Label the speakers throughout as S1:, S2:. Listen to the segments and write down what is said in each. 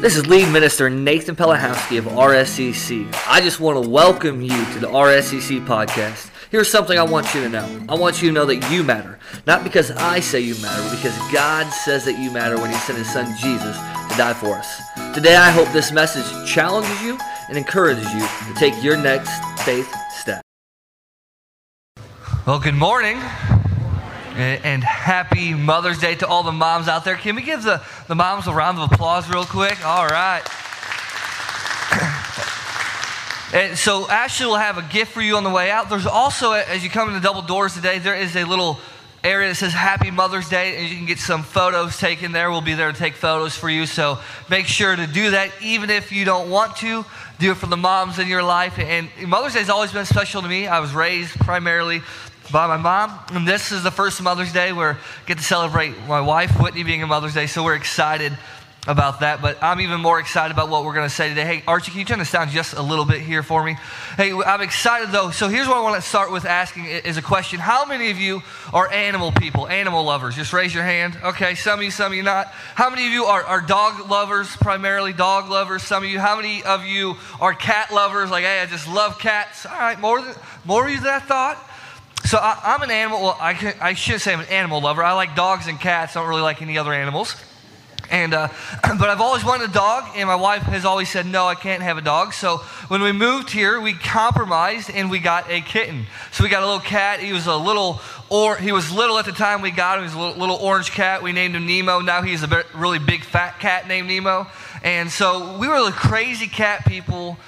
S1: This is lead minister Nathan Pelahowski of RSCC. I just want to welcome you to the RSCC podcast. Here's something I want you to know. I want you to know that you matter. Not because I say you matter, but because God says that you matter when He sent His Son Jesus to die for us. Today, I hope this message challenges you and encourages you to take your next faith step.
S2: Well, good morning and happy Mother's Day to all the moms out there. Can we give the, the moms a round of applause, real quick? All right. and so, Ashley will have a gift for you on the way out. There's also, as you come in the double doors today, there is a little area that says Happy Mother's Day, and you can get some photos taken there. We'll be there to take photos for you. So, make sure to do that, even if you don't want to. Do it for the moms in your life. And Mother's Day has always been special to me. I was raised primarily by my mom. And this is the first Mother's Day where I get to celebrate my wife, Whitney, being a Mother's Day. So we're excited about that. But I'm even more excited about what we're going to say today. Hey, Archie, can you turn this down just a little bit here for me? Hey, I'm excited though. So here's what I want to start with asking is a question. How many of you are animal people, animal lovers? Just raise your hand. Okay, some of you, some of you not. How many of you are, are dog lovers, primarily dog lovers? Some of you, how many of you are cat lovers? Like, hey, I just love cats. All right, more, than, more of you than I thought. So I, am an animal. Well, I, can, I shouldn't say I'm an animal lover. I like dogs and cats. I don't really like any other animals. And uh, but I've always wanted a dog, and my wife has always said no, I can't have a dog. So when we moved here, we compromised and we got a kitten. So we got a little cat. He was a little or he was little at the time we got him. He was a little, little orange cat. We named him Nemo. Now he's a really big fat cat named Nemo. And so we were the crazy cat people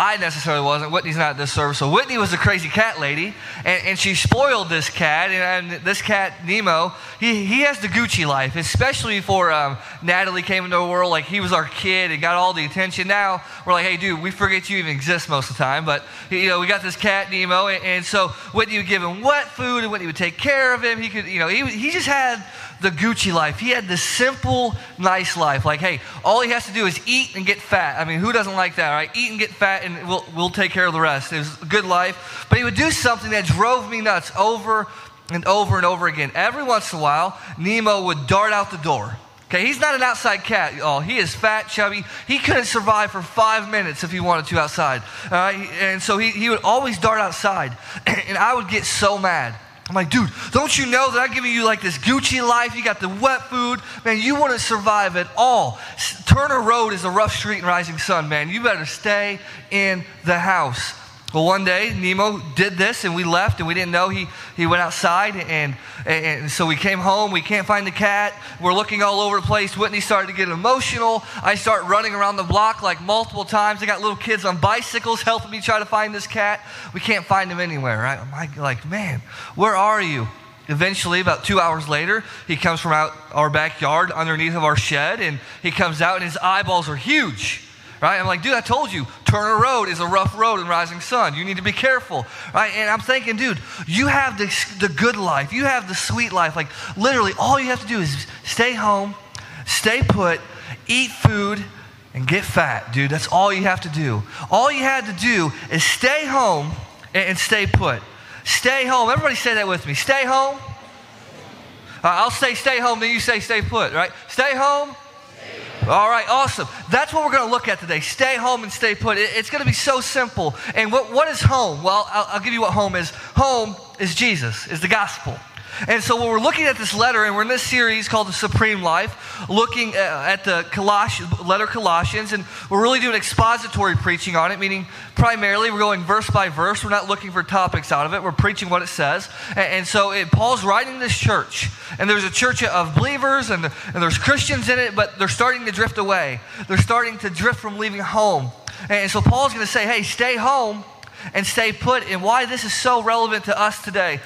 S2: I necessarily wasn't. Whitney's not at this service. So Whitney was a crazy cat lady, and, and she spoiled this cat. And, and, this cat, Nemo, he, he has the Gucci life, especially before um, Natalie came into the world. Like, he was our kid and got all the attention. Now, we're like, hey, dude, we forget you even exist most of the time. But, you know, we got this cat, Nemo, and, and so Whitney would give him wet food, and Whitney would take care of him. He could, you know, he, he just had the Gucci life. He had this simple, nice life. Like, hey, all he has to do is eat and get fat. I mean, who doesn't like that, right? Eat and get fat, and we'll, we'll take care of the rest. It was a good life. But he would do something that drove me nuts over and over and over again. Every once in a while, Nemo would dart out the door. Okay, he's not an outside cat, y'all. He is fat, chubby. He couldn't survive for five minutes if he wanted to outside. Uh, and so he, he would always dart outside. And I would get so mad. I'm like, dude, don't you know that I'm giving you like this Gucci life? You got the wet food. Man, you wouldn't survive at all. Turner Road is a rough street in Rising Sun, man. You better stay in the house. Well, one day Nemo did this, and we left, and we didn't know he, he went outside, and, and, and, so we came home. We can't find the cat. We're looking all over the place. Whitney started to get emotional. I start running around the block like multiple times. I got little kids on bicycles helping me try to find this cat. We can't find him anywhere, right? I'm like, man, where are you? Eventually, about two hours later, he comes from out our backyard underneath of our shed, and he comes out, and his eyeballs are huge right? I'm like, dude, I told you, Turner Road is a rough road in Rising Sun. You need to be careful, right? And I'm thinking, dude, you have the, the good life, you have the sweet life. Like, literally, all you have to do is stay home, stay put, eat food, and get fat, dude. That's all you have to do. All you had to do is stay home and, and stay put. Stay home. Everybody say that with me. Stay home. Uh, I'll say stay home, then you say stay put, right? Stay home, all right, awesome. That's what we're going to look at today. Stay home and stay put. It, it's going to be so simple. And what, what is home? Well, I'll, I'll give you what home is. Home is Jesus, is the gospel. And so, when we're looking at this letter, and we're in this series called The Supreme Life, looking uh, at the Colossians, letter Colossians, and we're really doing expository preaching on it, meaning primarily we're going verse by verse. We're not looking for topics out of it, we're preaching what it says. And, and so, it, Paul's writing this church, and there's a church of believers, and, and there's Christians in it, but they're starting to drift away. They're starting to drift from leaving home. And so, Paul's going to say, hey, stay home and stay put. And why this is so relevant to us today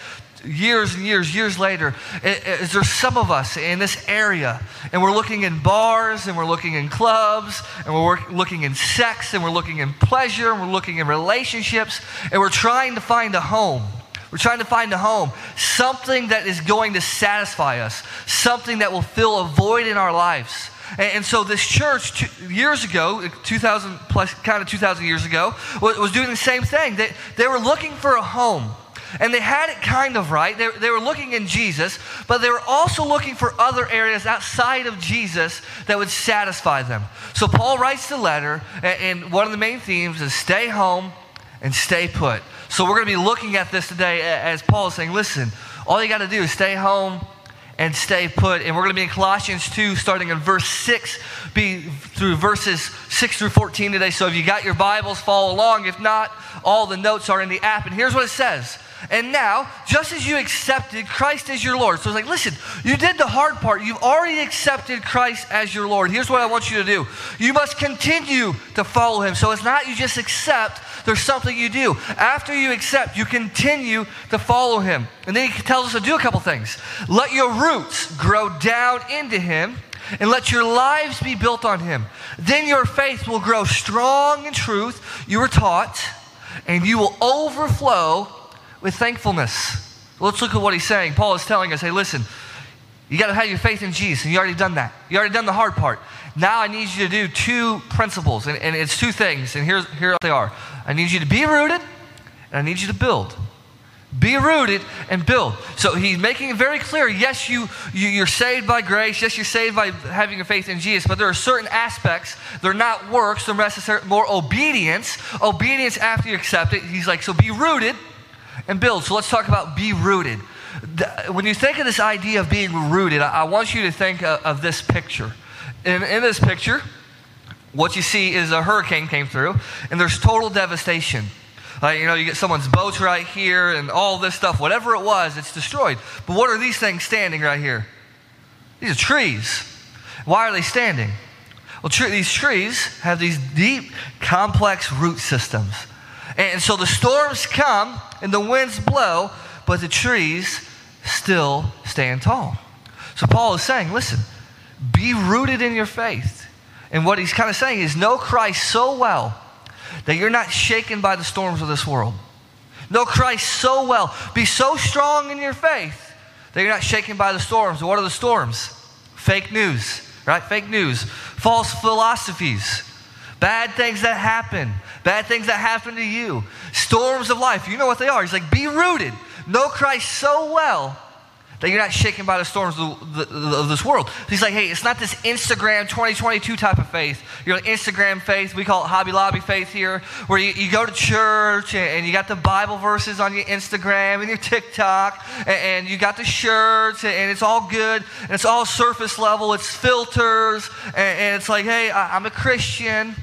S2: years and years, years later, is there some of us in this area, and we're looking in bars, and we're looking in clubs, and we're looking in sex, and we're looking in pleasure, and we're looking in relationships, and we're trying to find a home. We're trying to find a home, something that is going to satisfy us, something that will fill a void in our lives. And, so this church, years ago, 2,000 plus, kind of 2,000 years ago, was doing the same thing. They, they were looking for a home And they had it kind of right. They, they were looking in Jesus, but they were also looking for other areas outside of Jesus that would satisfy them. So Paul writes the letter, and, and one of the main themes is stay home and stay put. So we're going to be looking at this today as Paul is saying, listen, all you got to do is stay home and stay put. And we're going to be in Colossians 2, starting in verse 6, be through verses 6 through 14 today. So if you got your Bibles, follow along. If not, all the notes are in the app. And here's what it says. And now, just as you accepted Christ as your Lord. So it's like, listen, you did the hard part. You've already accepted Christ as your Lord. Here's what I want you to do you must continue to follow him. So it's not you just accept, there's something you do. After you accept, you continue to follow him. And then he tells us to do a couple things. Let your roots grow down into him and let your lives be built on him. Then your faith will grow strong in truth you were taught, and you will overflow with thankfulness. Let's look at what he's saying. Paul is telling us, hey, listen, you got to have your faith in Jesus, and you already done that. You already done the hard part. Now I need you to do two principles, and, and it's two things, and here's, here they are. I need you to be rooted, and I need you to build. Be rooted and build. So he's making it very clear. Yes, you, you are saved by grace. Yes, you're saved by having your faith in Jesus. But there are certain aspects. They're not works. They're necessary, more obedience. Obedience after you accept it. He's like, so be rooted and build. So let's talk about be rooted. When you think of this idea of being rooted, I want you to think of, this picture. In, in this picture, what you see is a hurricane came through, and there's total devastation. Like, you know, you get someone's boats right here and all this stuff, whatever it was, it's destroyed. But what are these things standing right here? These are trees. Why are they standing? Well, these trees have these deep, complex root systems. And so the storms come and the winds blow, but the trees still stand tall. So Paul is saying, listen, be rooted in your faith. And what he's kind of saying is know Christ so well that you're not shaken by the storms of this world. Know Christ so well. Be so strong in your faith that you're not shaken by the storms. What are the storms? Fake news, right? Fake news. False philosophies. Bad things that happen. Bad things that happen to you. Storms of life. You know what they are. He's like, be rooted. Know Christ so well that you're not shaken by the storms of, the, of, this world. He's like, hey, it's not this Instagram 2022 type of faith. You're like Instagram faith. We call it Hobby Lobby faith here, where you, you go to church and, you got the Bible verses on your Instagram and your TikTok, and, and you got the shirts, and, and, it's all good, and it's all surface level. It's filters, and, it's like, hey, I, I'm a Christian.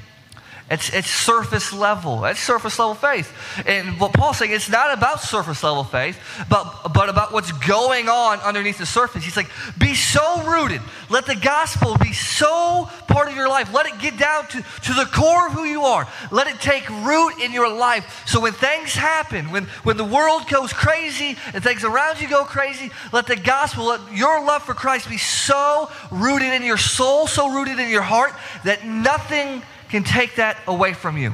S2: It's, it's surface level. It's surface level faith. And what Paul's saying, it's not about surface level faith, but, but about what's going on underneath the surface. He's like, be so rooted. Let the gospel be so part of your life. Let it get down to, to the core of who you are. Let it take root in your life. So when things happen, when, when the world goes crazy and things around you go crazy, let the gospel, let your love for Christ be so rooted in your soul, so rooted in your heart that nothing can take that away from you.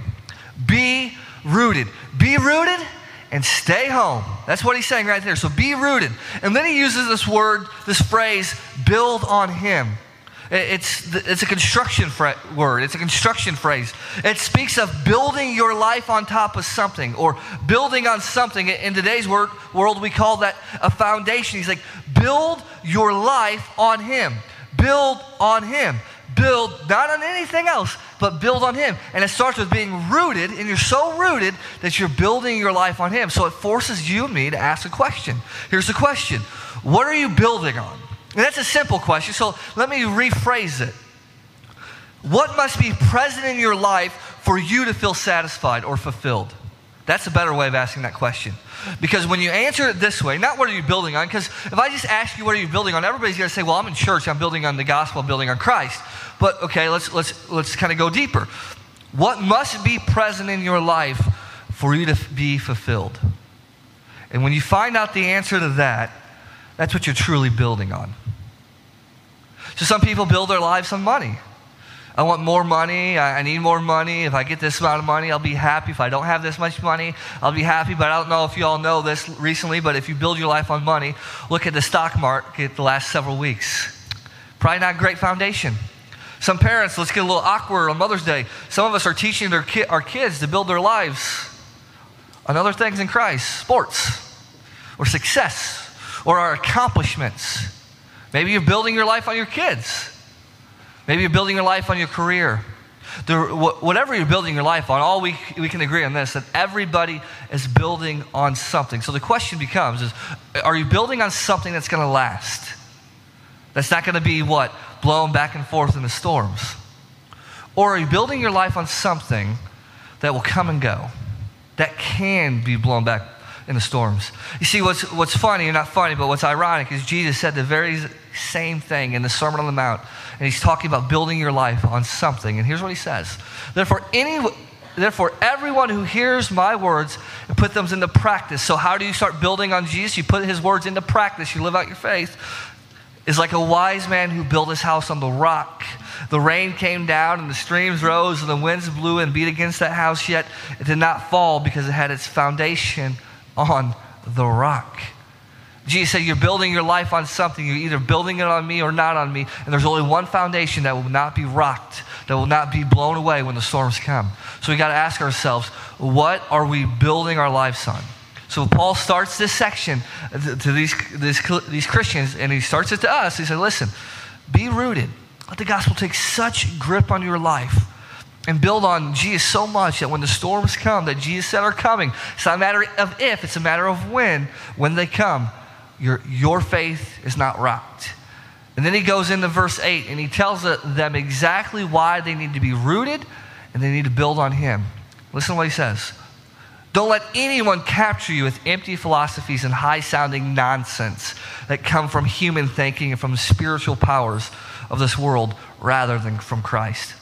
S2: Be rooted. Be rooted and stay home. That's what he's saying right there. So be rooted. And then he uses this word, this phrase, build on him. It's, it's a construction word, it's a construction phrase. It speaks of building your life on top of something or building on something. In today's word, world, we call that a foundation. He's like, build your life on Him. Build on Him build not on anything else, but build on Him. And it starts with being rooted, and you're so rooted that you're building your life on Him. So it forces you and me to ask a question. Here's the question What are you building on? And that's a simple question, so let me rephrase it. What must be present in your life for you to feel satisfied or fulfilled? That's a better way of asking that question. Because when you answer it this way, not what are you building on, because if I just ask you what are you building on, everybody's going to say, well, I'm in church, I'm building on the gospel, I'm building on Christ. But okay, let's, let's, let's kind of go deeper. What must be present in your life for you to be fulfilled? And when you find out the answer to that, that's what you're truly building on. So some people build their lives on money. I want more money. I, need more money. If I get this amount of money, I'll be happy. If I don't have this much money, I'll be happy. But I don't know if you all know this recently, but if you build your life on money, look at the stock market the last several weeks. Probably not great foundation. Some parents, let's get a little awkward on Mother's Day. Some of us are teaching their ki- our kids to build their lives on other things in Christ, sports. or success or our accomplishments. Maybe you're building your life on your kids. Maybe you're building your life on your career. Whatever you're building your life on, all we, we can agree on this that everybody is building on something. So the question becomes is are you building on something that's going to last? That's not going to be what? Blown back and forth in the storms. Or are you building your life on something that will come and go, that can be blown back in the storms? You see, what's, what's funny, or not funny, but what's ironic is Jesus said the very same thing in the Sermon on the Mount. And he's talking about building your life on something. And here's what he says Therefore, any, therefore, everyone who hears my words and put them into practice. So, how do you start building on Jesus? You put his words into practice, you live out your faith. Is like a wise man who built his house on the rock. The rain came down and the streams rose and the winds blew and beat against that house, yet it did not fall because it had its foundation on the rock. Jesus said, You're building your life on something. You're either building it on me or not on me. And there's only one foundation that will not be rocked, that will not be blown away when the storms come. So we got to ask ourselves, what are we building our lives on? So Paul starts this section to these, these, these Christians, and he starts it to us. He said, Listen, be rooted. Let the gospel take such grip on your life and build on Jesus so much that when the storms come that Jesus said are coming, it's not a matter of if, it's a matter of when. When they come, your, your faith is not rocked. And then he goes into verse 8 and he tells them exactly why they need to be rooted and they need to build on him. Listen to what he says. Don't let anyone capture you with empty philosophies and high sounding nonsense that come from human thinking and from spiritual powers of this world rather than from Christ.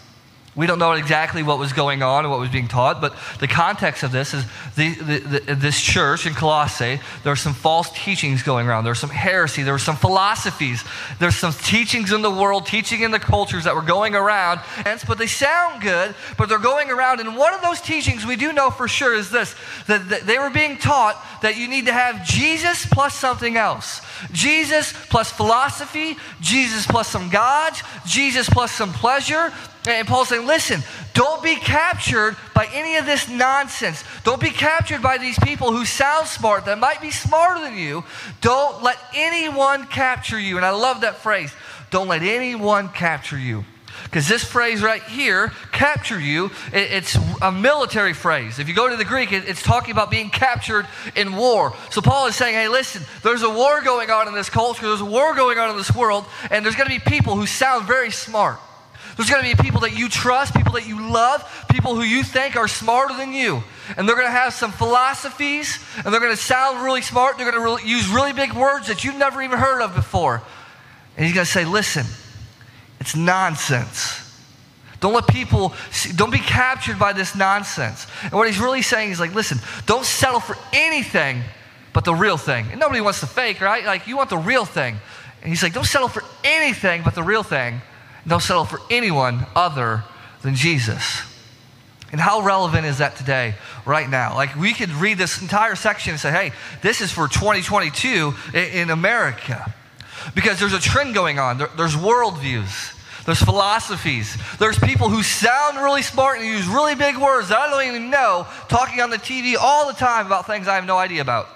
S2: We don't know exactly what was going on and what was being taught, but the context of this is the, the, the, this church in Colossae, there are some false teachings going around. There's some heresy. There were some philosophies. There's some teachings in the world, teaching in the cultures that were going around. But they sound good, but they're going around. And one of those teachings we do know for sure is this that, that they were being taught that you need to have Jesus plus something else. Jesus plus philosophy, Jesus plus some gods, Jesus plus some pleasure, and Paul's saying, listen, don't be captured by any of this nonsense. Don't be captured by these people who sound smart, that might be smarter than you. Don't let anyone capture you. And I love that phrase. Don't let anyone capture you. Because this phrase right here, capture you, it's a military phrase. If you go to the Greek, it's talking about being captured in war. So Paul is saying, hey, listen, there's a war going on in this culture, there's a war going on in this world, and there's going to be people who sound very smart. There's going to be people that you trust, people that you love, people who you think are smarter than you. And they're going to have some philosophies, and they're going to sound really smart. They're going to use really big words that you've never even heard of before. And he's going to say, listen, it's nonsense. Don't let people, see, don't be captured by this nonsense. And what he's really saying is like, listen, don't settle for anything but the real thing. And nobody wants the fake, right? Like, you want the real thing. And he's like, don't settle for anything but the real thing. Don't settle for anyone other than Jesus. And how relevant is that today, right now? Like, we could read this entire section and say, hey, this is for 2022 in America. Because there's a trend going on, there's worldviews. There's philosophies. There's people who sound really smart and use really big words that I don't even know, talking on the TV all the time about things I have no idea about.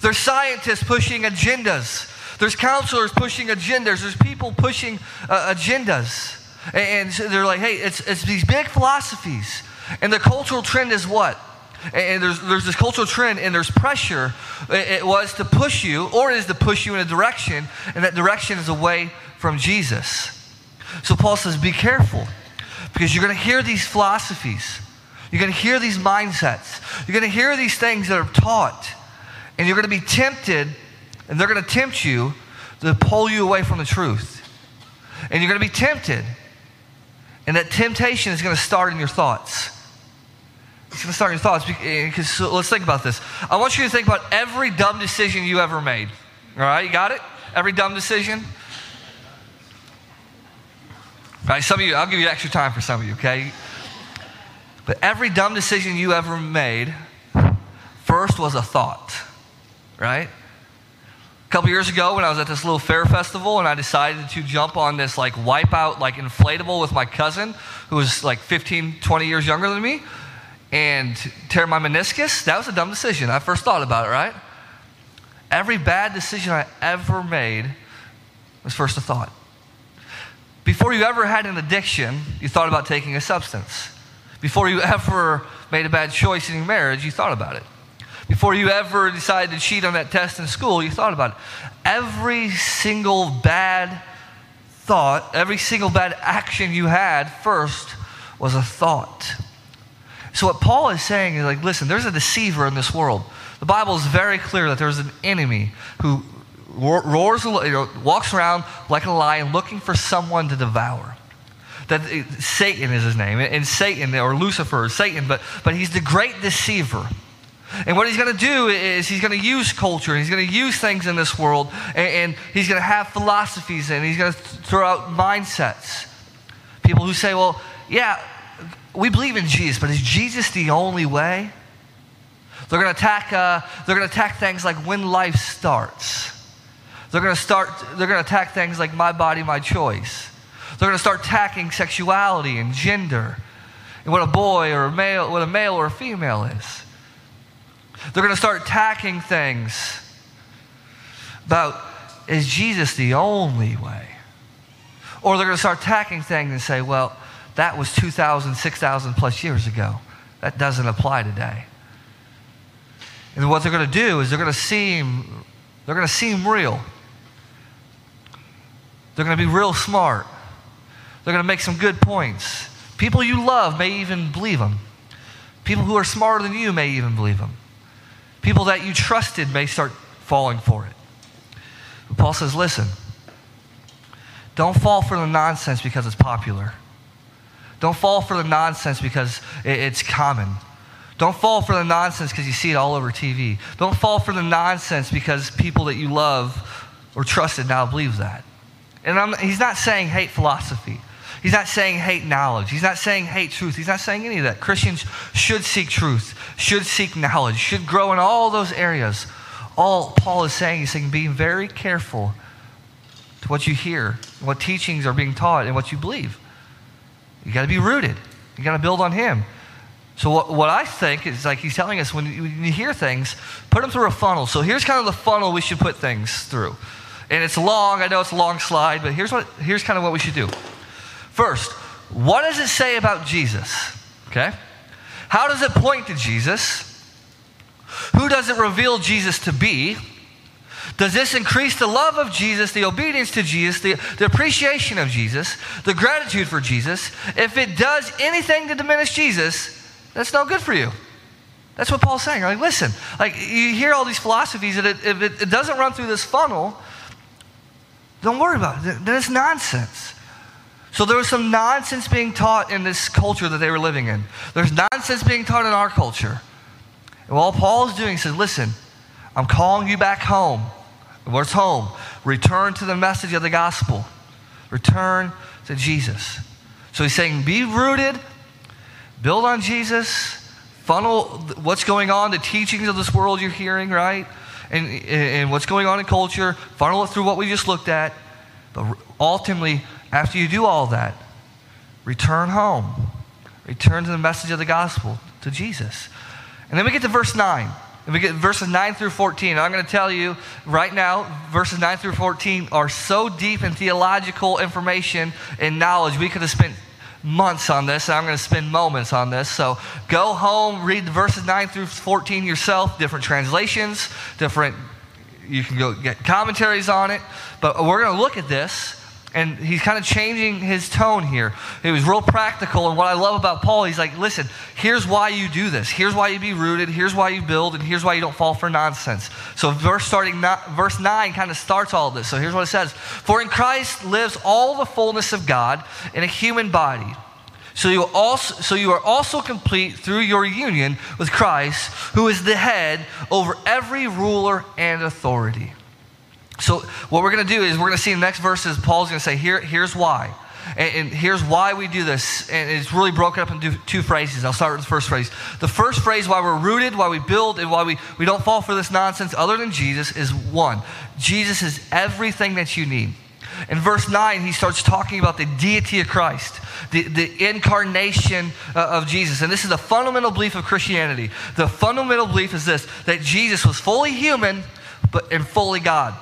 S2: There's scientists pushing agendas there's counselors pushing agendas. There's people pushing uh, agendas. And, and they're like, hey, it's, it's these big philosophies. And the cultural trend is what? And there's, there's this cultural trend and there's pressure. It was to push you, or it is to push you in a direction, and that direction is away from Jesus. So Paul says, be careful because you're going to hear these philosophies. You're going to hear these mindsets. You're going to hear these things that are taught. And you're going to be tempted and they're going to tempt you to pull you away from the truth. And you're going to be tempted. And that temptation is going to start in your thoughts. It's going to start in your thoughts. Because eh, so let's think about this. I want you to think about every dumb decision you ever made. All right, you got it? Every dumb decision? All right, some of you, I'll give you extra time for some of you, okay? But every dumb decision you ever made first was a thought, right? Couple years ago, when I was at this little fair festival, and I decided to jump on this like wipeout, like inflatable with my cousin, who was like 15, 20 years younger than me, and tear my meniscus, that was a dumb decision. I first thought about it, right? Every bad decision I ever made was first a thought. Before you ever had an addiction, you thought about taking a substance. Before you ever made a bad choice in your marriage, you thought about it. Before you ever decided to cheat on that test in school, you thought about it. Every single bad thought, every single bad action you had first was a thought. So, what Paul is saying is like, listen, there's a deceiver in this world. The Bible is very clear that there's an enemy who roars, you know, walks around like a lion looking for someone to devour. That uh, Satan is his name, and Satan or Lucifer, Satan, but but he's the great deceiver. And what he's going to do is he's going to use culture, he's going to use things in this world, and, and he's going to have philosophies, and he's going to throw out mindsets. People who say, well, yeah, we believe in Jesus, but is Jesus the only way? They're going to attack, uh, they're going to attack things like when life starts. They're going to start, they're going to attack things like my body, my choice. They're going to start attacking sexuality and gender and what a boy or a male, what a male or a female is. They're going to start attacking things about is Jesus the only way? Or they're going to start attacking things and say, well, that was 2,000, 6,000 plus years ago. That doesn't apply today. And what they're going to do is they're going to seem they're going to seem real. They're going to be real smart. They're going to make some good points. People you love may even believe them. People who are smarter than you may even believe them. People that you trusted may start falling for it. But Paul says, listen, don't fall for the nonsense because it's popular. Don't fall for the nonsense because it's common. Don't fall for the nonsense because you see it all over TV. Don't fall for the nonsense because people that you love or trusted now believe that. And I'm, he's not saying hate philosophy. He's not saying hate knowledge. He's not saying hate truth. He's not saying any of that. Christians should seek truth, should seek knowledge, should grow in all those areas. All Paul is saying, is saying, be very careful to what you hear, what teachings are being taught, and what you believe. You got to be rooted. You got to build on Him. So what, what I think is like he's telling us when you, when you hear things, put them through a funnel. So here's kind of the funnel we should put things through. And it's long. I know it's a long slide, but here's what here's kind of what we should do. First, what does it say about Jesus? Okay? How does it point to Jesus? Who does it reveal Jesus to be? Does this increase the love of Jesus, the obedience to Jesus, the, the appreciation of Jesus, the gratitude for Jesus? If it does anything to diminish Jesus, that's no good for you. That's what Paul's saying. Like, listen, like you hear all these philosophies that it, if it, it doesn't run through this funnel, don't worry about it. Then it's nonsense. So there was some nonsense being taught in this culture that they were living in. There's nonsense being taught in our culture. And all Paul is doing, he says, listen, I'm calling you back home. Where's home? Return to the message of the gospel. Return to Jesus. So he's saying, be rooted, build on Jesus, funnel what's going on, the teachings of this world you're hearing, right? And, and what's going on in culture, funnel it through what we just looked at. But ultimately, after you do all that, return home. Return to the message of the gospel, to Jesus. And then we get to verse 9. And we get verses 9 through 14. I'm going to tell you right now, verses 9 through 14 are so deep in theological information and knowledge. We could have spent months on this, and I'm going to spend moments on this. So go home, read verses 9 through 14 yourself, different translations, different, you can go get commentaries on it. But we're going to look at this and he's kind of changing his tone here. He was real practical. And what I love about Paul, he's like, listen, here's why you do this. Here's why you be rooted. Here's why you build. And here's why you don't fall for nonsense. So verse starting verse 9 kind of starts all this. So here's what it says. For in Christ lives all the fullness of God in a human body. So you, also, so you are also complete through your union with Christ, who is the head over every ruler and authority. So, what we're going to do is we're going to see in the next verses, Paul's going to say, Here, here's why. And, and, here's why we do this. And it's really broken up into two phrases. I'll start with the first phrase. The first phrase, why we're rooted, why we build, and why we, we don't fall for this nonsense other than Jesus, is one Jesus is everything that you need. In verse 9, he starts talking about the deity of Christ, the, the incarnation uh, of Jesus. And this is the fundamental belief of Christianity. The fundamental belief is this that Jesus was fully human but and fully God.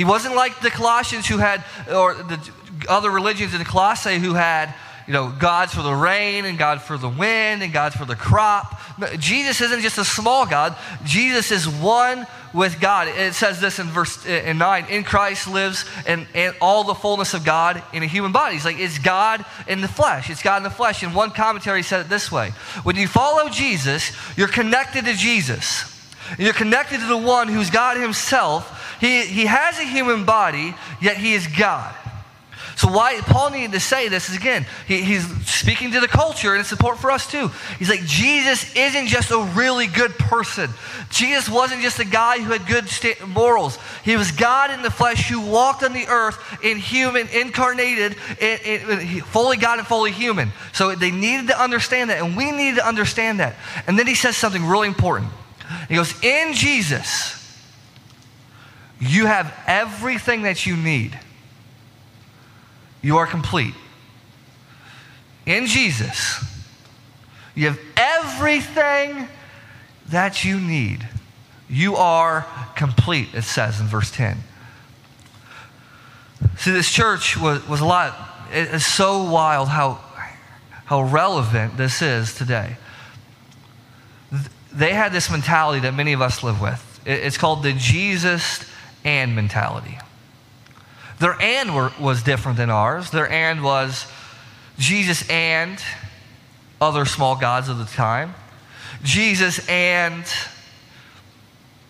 S2: He wasn't like the Colossians who had, or the other religions in Colossae who had, you know, gods for the rain and God for the wind and God's for the crop. Jesus isn't just a small God. Jesus is one with God. It says this in verse in 9, in Christ lives and, and all the fullness of God in a human body. He's like, it's God in the flesh. It's God in the flesh. And one commentary said it this way. When you follow Jesus, you're connected to Jesus. You're connected to the one who's God himself. He, he has a human body, yet he is God. So why Paul needed to say this is again, he, he's speaking to the culture and it's for us too. He's like, Jesus isn't just a really good person. Jesus wasn't just a guy who had good morals. He was God in the flesh who walked on the earth in human, incarnated, in, in, fully God and fully human. So they needed to understand that, and we needed to understand that. And then he says something really important. He goes, In Jesus, you have everything that you need you are complete. In Jesus, you have everything that you need. You are complete, it says in verse 10. See, this church was, was a lot, it's so wild how, how relevant this is today. They had this mentality that many of us live with. It's called the Jesus and mentality. Their and were, was different than ours. Their and was Jesus and other small gods of the time. Jesus and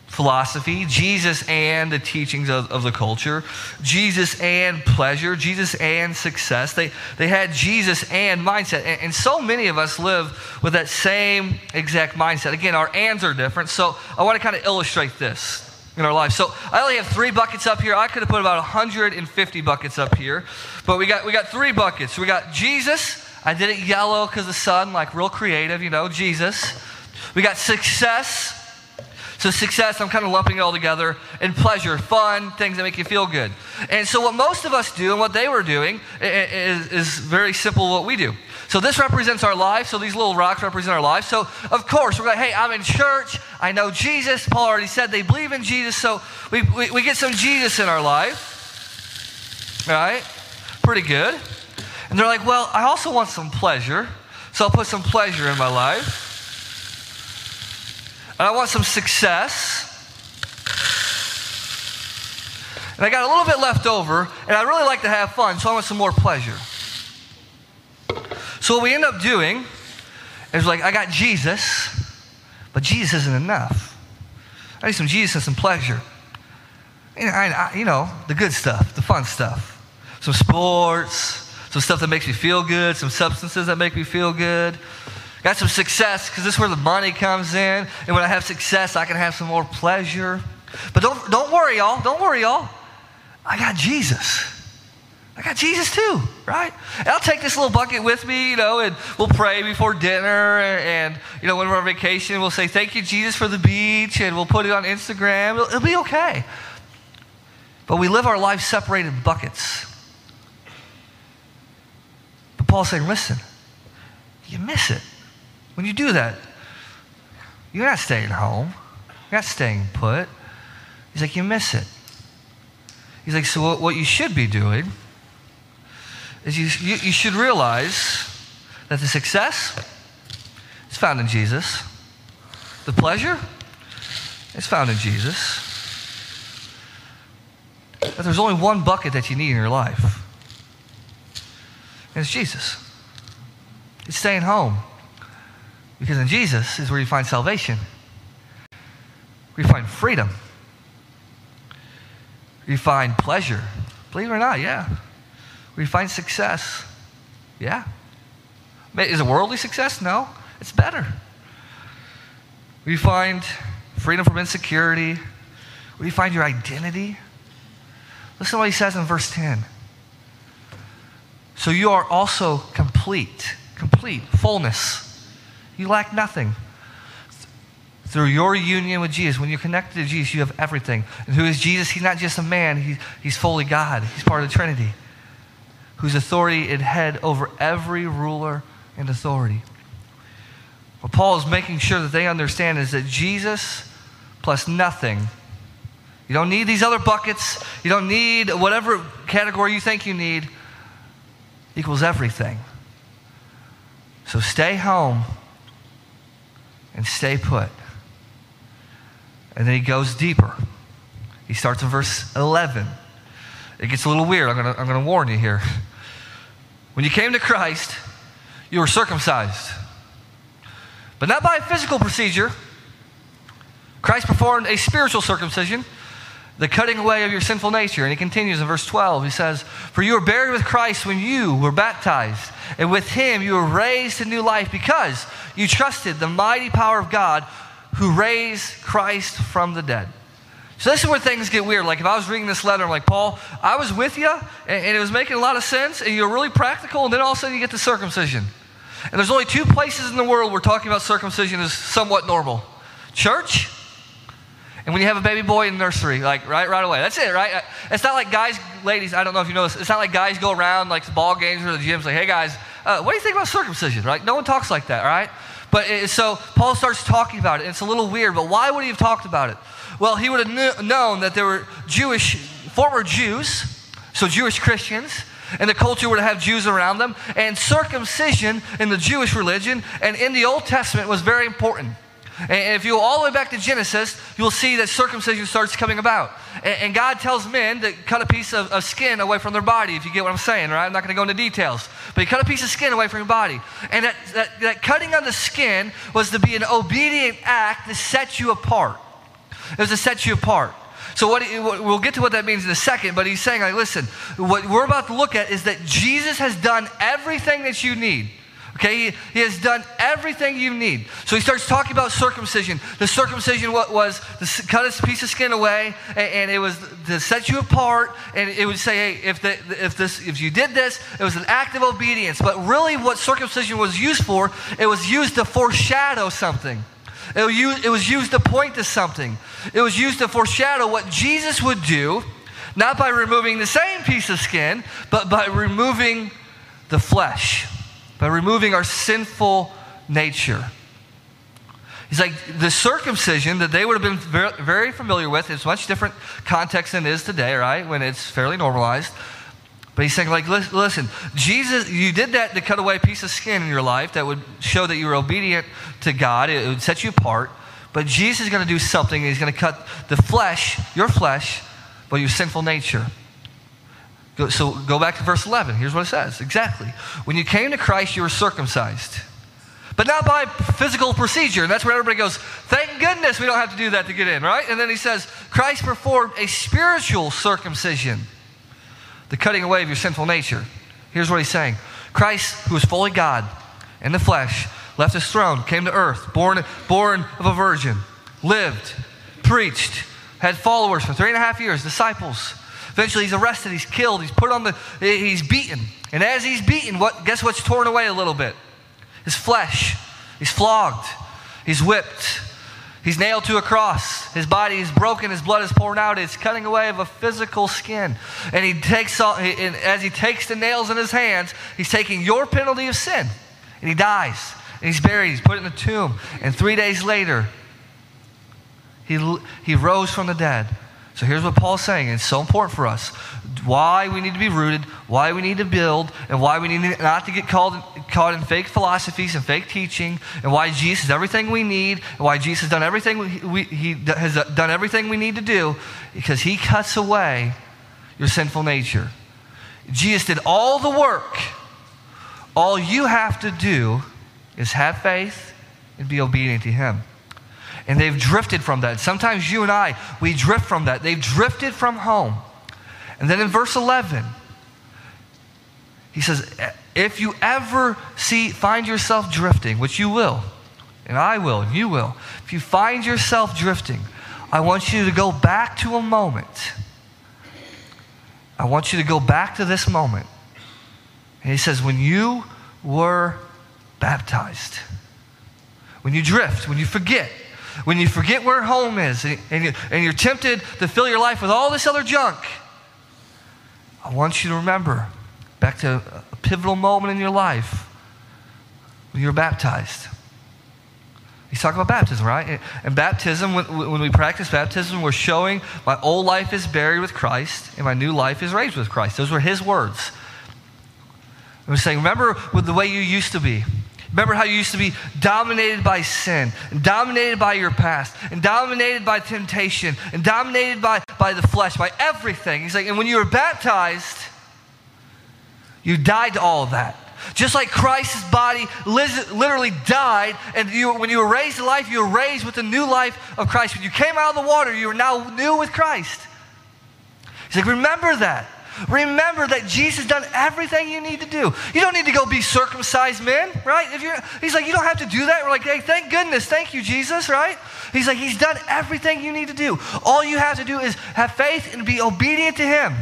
S2: philosophy, Jesus and the teachings of, of the culture, Jesus and pleasure, Jesus and success. They, they had Jesus and mindset. And, and, so many of us live with that same exact mindset. Again, our ands are different. So I want to kind of illustrate this in our life. So I only have three buckets up here. I could have put about 150 buckets up here, but we got we got three buckets. We got Jesus. I did it yellow because the sun, like real creative, you know, Jesus. We got success. So success, I'm kind of lumping it all together, and pleasure, fun, things that make you feel good. And so what most of us do and what they were doing is, is very simple what we do. So this represents our life. So these little rocks represent our life. So of course we're like, hey, I'm in church. I know Jesus. Paul already said they believe in Jesus. So we, we, we get some Jesus in our life. Right? Pretty good. And they're like, well, I also want some pleasure. So I'll put some pleasure in my life. And I want some success. And I got a little bit left over, and I really like to have fun, so I want some more pleasure. So what we end up doing is like, I got Jesus, but Jesus isn't enough. I need some Jesus and some pleasure. You know, I, I, you know, the good stuff, the fun stuff. Some sports, some stuff that makes me feel good, some substances that make me feel good. Got some success because this is where the money comes in. And when I have success, I can have some more pleasure. But don't, don't worry, y'all. Don't worry, y'all. I got Jesus. I got Jesus too, right? And I'll take this little bucket with me, you know, and we'll pray before dinner. And, you know, when we're on vacation, we'll say, Thank you, Jesus, for the beach, and we'll put it on Instagram. It'll, it'll be okay. But we live our lives separated in buckets. But Paul's saying, Listen, you miss it. When you do that, you're not staying home, you're not staying put. He's like, You miss it. He's like, So what, what you should be doing is you, you, you should realize that the success is found in Jesus, the pleasure is found in Jesus. That there's only one bucket that you need in your life, and it's Jesus. It's staying home. Because in Jesus is where you find salvation, where you find freedom, where you find pleasure. Believe it or not, yeah. We find success. Yeah. Is it worldly success? No. It's better. We find freedom from insecurity. We find your identity. Listen to what he says in verse 10. So you are also complete, complete, fullness. You lack nothing. Through your union with Jesus, when you're connected to Jesus, you have everything. And who is Jesus? He's not just a man, he's, he's fully God, he's part of the Trinity whose authority it had over every ruler and authority. What Paul is making sure that they understand is that Jesus plus nothing You don't need these other buckets. You don't need whatever category you think you need. Equals everything. So stay home and stay put. And then he goes deeper. He starts in verse 11. It gets a little weird. I'm going to I'm to warn you here. When you came to Christ, you were circumcised. But not by a physical procedure. Christ performed a spiritual circumcision, the cutting away of your sinful nature. And he continues in verse 12. He says, For you were buried with Christ when you were baptized, and with him you were raised to new life because you trusted the mighty power of God who raised Christ from the dead. So this is where things get weird. Like if I was reading this letter, I'm like, Paul, I was with you, and, and, it was making a lot of sense, and you're really practical, and then all of a sudden you get to circumcision. And there's only two places in the world where talking about circumcision is somewhat normal. Church, and when you have a baby boy in nursery, like right, right away. That's it, right? It's not like guys, ladies. I don't know if you know this. It's not like guys go around like the ball games or the gyms, like, "Hey guys, uh, what do you think about circumcision?" Right? No one talks like that, right? But it, so Paul starts talking about it. It's a little weird, but why would he have talked about it? Well, he would have kn- known that there were Jewish, former Jews, so Jewish Christians, and the culture would have Jews around them. And circumcision in the Jewish religion and in the Old Testament was very important. And if you go all the way back to Genesis, you'll see that circumcision starts coming about. And God tells men to cut a piece of, of skin away from their body, if you get what I'm saying, right? I'm not going to go into details. But you cut a piece of skin away from your body. And that, that, that cutting of the skin was to be an obedient act to set you apart. It was to set you apart. So what, we'll get to what that means in a second, but he's saying, like, listen, what we're about to look at is that Jesus has done everything that you need. Okay, he, he, has done everything you need. So he starts talking about circumcision. The circumcision what was to cut a piece of skin away, and, and, it was to set you apart. And it would say, hey, if, the, if, this, if you did this, it was an act of obedience. But really, what circumcision was used for, it was used to foreshadow something. It was, used, to point to something. It was used to foreshadow what Jesus would do, not by removing the same piece of skin, but by removing the flesh by removing our sinful nature. He's like, the circumcision that they would have been very, very familiar with is much different context than it is today, right? When it's fairly normalized. But he's saying, like, listen, Jesus, you did that to cut away a piece of skin in your life that would show that you were obedient to God. It would set you apart. But Jesus is going to do something. He's going to cut the flesh, your flesh, but your sinful nature. So go back to verse 11. Here's what it says exactly. When you came to Christ, you were circumcised, but not by physical procedure. And that's where everybody goes, thank goodness we don't have to do that to get in, right? And then he says, Christ performed a spiritual circumcision, the cutting away of your sinful nature. Here's what he's saying Christ, who is fully God in the flesh, left his throne, came to earth, born, born of a virgin, lived, preached, had followers for three and a half years, disciples Eventually, he's arrested, he's killed, he's put on the, he's beaten. And as he's beaten, what, guess what's torn away a little bit? His flesh. He's flogged, he's whipped, he's nailed to a cross. His body is broken, his blood is pouring out. It's cutting away of a physical skin. And he takes and as he takes the nails in his hands, he's taking your penalty of sin. And he dies. And he's buried. He's put in the tomb. And three days later, he, he rose from the dead. So here's what Paul's saying. It's so important for us. Why we need to be rooted, why we need to build, and why we need not to get called, caught in fake philosophies and fake teaching, and why Jesus is everything we need, and why Jesus has done everything we, we, he has done everything we need to do, because he cuts away your sinful nature. Jesus did all the work. All you have to do is have faith and be obedient to him. And they've drifted from that. Sometimes you and I, we drift from that. They've drifted from home. And then in verse 11, he says, if you ever see, find yourself drifting, which you will, and I will, and you will, if you find yourself drifting, I want you to go back to a moment. I want you to go back to this moment. And he says, when you were baptized, when you drift, when you forget, when you forget where home is and, you, and you're tempted to fill your life with all this other junk, I want you to remember back to a pivotal moment in your life when you were baptized. He's talking about baptism, right? And baptism, when we practice baptism, we're showing my old life is buried with Christ and my new life is raised with Christ. Those were his words. we're saying, remember with the way you used to be. Remember how you used to be dominated by sin, and dominated by your past, and dominated by temptation, and dominated by, by the flesh, by everything. He's like, and when you were baptized, you died to all of that. Just like Christ's body literally died, and you, when you were raised to life, you were raised with the new life of Christ. When you came out of the water, you are now new with Christ. He's like, remember that. Remember that Jesus done everything you need to do. You don't need to go be circumcised men, right? If you're, he's like, you don't have to do that. We're like, hey, thank goodness, thank you, Jesus, right? He's like, he's done everything you need to do. All you have to do is have faith and be obedient to him.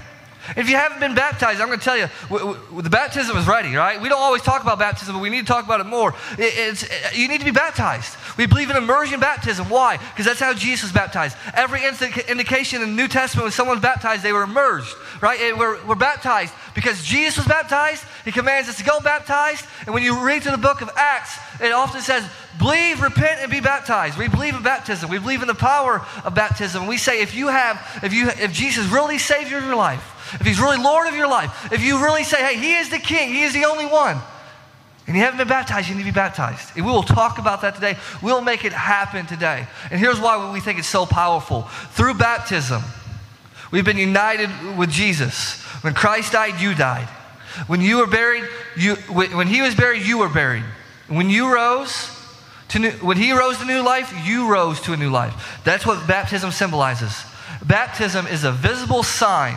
S2: If you haven't been baptized, I'm going to tell you, w- w- the baptism is ready, right? We don't always talk about baptism, but we need to talk about it more. It, it, uh, you need to be baptized. We believe in immersion baptism. Why? Because that's how Jesus was baptized. Every indication in the New Testament when someone's baptized, they were immersed, right? We're, we're baptized because Jesus was baptized. He commands us to go baptized. And when you read through the book of Acts, it often says, believe, repent, and be baptized. We believe in baptism. We believe in the power of baptism. We say if you have, if you, if Jesus really saved your life, if He's really Lord of your life, if you really say, hey, He is the King, He is the only one, and you haven't been baptized, you need to be baptized. And we will talk about that today. We'll make it happen today. And here's why we think it's so powerful. Through baptism, we've been united with Jesus. When Christ died, you died. When you were buried, you, when he was buried, you were buried. When you rose, to new, when he rose to new life, you rose to a new life. That's what baptism symbolizes. Baptism is a visible sign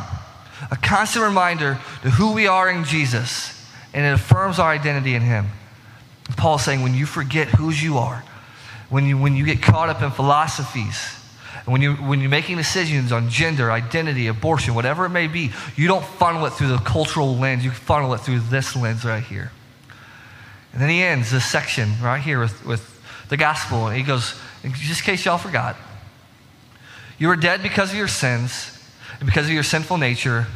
S2: a constant reminder to who we are in Jesus, and it affirms our identity in Him. Paul's saying when you forget whose you are, when you, when you get caught up in philosophies, when, you, when you're making decisions on gender, identity, abortion, whatever it may be, you don't funnel it through the cultural lens. You funnel it through this lens right here. And then he ends this section right here with, with the gospel. And he goes, just in case y'all forgot, you were dead because of your sins because of your sinful nature,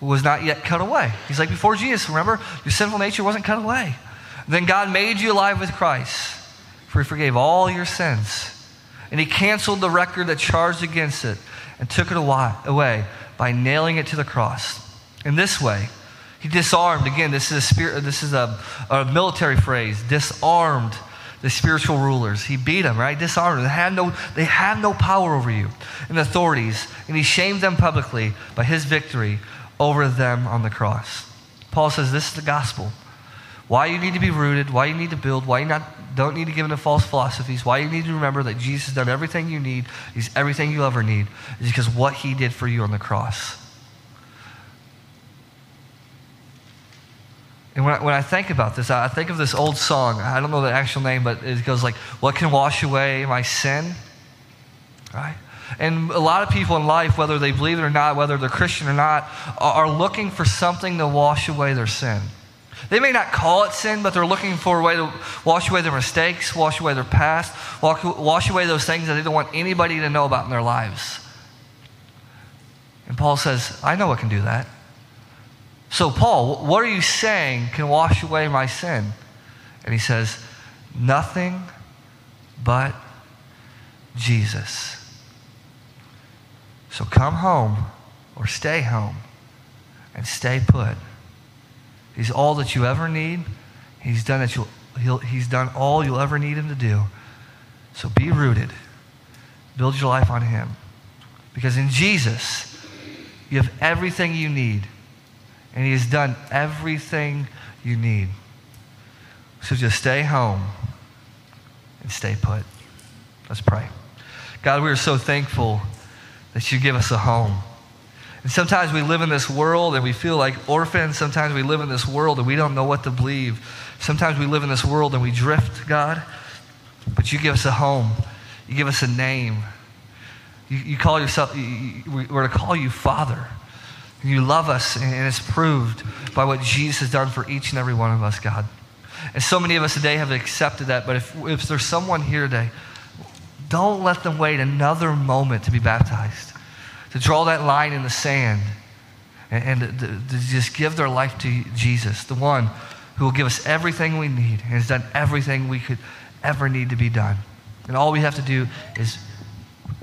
S2: was not yet cut away. He's like, before Jesus, remember, your sinful nature wasn't cut away. Then God made you alive with Christ, for he forgave all your sins. And he canceled the record that charged against it and took it away by nailing it to the cross. In this way, he disarmed, again, this is a, spirit, this is a, a military phrase, disarmed the spiritual rulers. He beat them, right? Disarmed them. They have no, they have no power over you and authorities. And he shamed them publicly by his victory over them on the cross. Paul says this is the gospel. Why you need to be rooted, why you need to build, why you not, don't need to give into false philosophies, why you need to remember that Jesus has done everything you need, he's everything you'll ever need, is because what he did for you on the cross. And when I, when I think about this, I think of this old song. I don't know the actual name, but it goes like, What can wash away my sin? Right? And a lot of people in life, whether they believe it or not, whether they're Christian or not, are looking for something to wash away their sin. They may not call it sin, but they're looking for a way to wash away their mistakes, wash away their past, wash away those things that they don't want anybody to know about in their lives. And Paul says, I know what can do that. So, Paul, what are you saying can wash away my sin? And he says, Nothing but Jesus. So come home or stay home and stay put. He's all that you ever need. He's done, that you'll, he's done all you'll ever need him to do. So be rooted. Build your life on him. Because in Jesus, you have everything you need and He has done everything you need. So just stay home and stay put. Let's pray. God, we are so thankful that you give us a home. And sometimes we live in this world and we feel like orphans. Sometimes we live in this world and we don't know what to believe. Sometimes we live in this world and we drift, God. But you give us a home. You give us a name. You, you call yourself, you, we're to call you Father. You love us, and it's proved by what Jesus has done for each and every one of us, God. And so many of us today have accepted that, but if, if there's someone here today, don't let them wait another moment to be baptized, to draw that line in the sand, and, and to, to just give their life to Jesus, the one who will give us everything we need and has done everything we could ever need to be done. And all we have to do is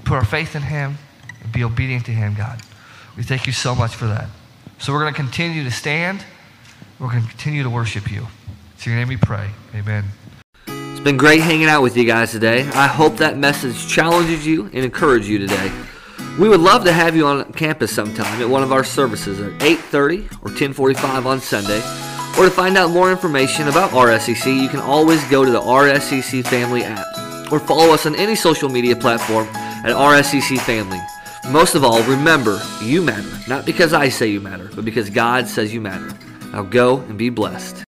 S2: put our faith in Him and be obedient to Him, God. We thank you so much for that. So we're going to continue to stand. We're going to continue to worship you. It's your name we pray. Amen.
S1: It's been great hanging out with you guys today. I hope that message challenges you and encourages you today. We would love to have you on campus sometime at one of our services at 8:30 or 10:45 on Sunday. Or to find out more information about RSEC, you can always go to the RSEC Family app or follow us on any social media platform at RSCC Family. Most of all, remember, you matter, not because I say you matter, but because God says you matter. Now go and be blessed.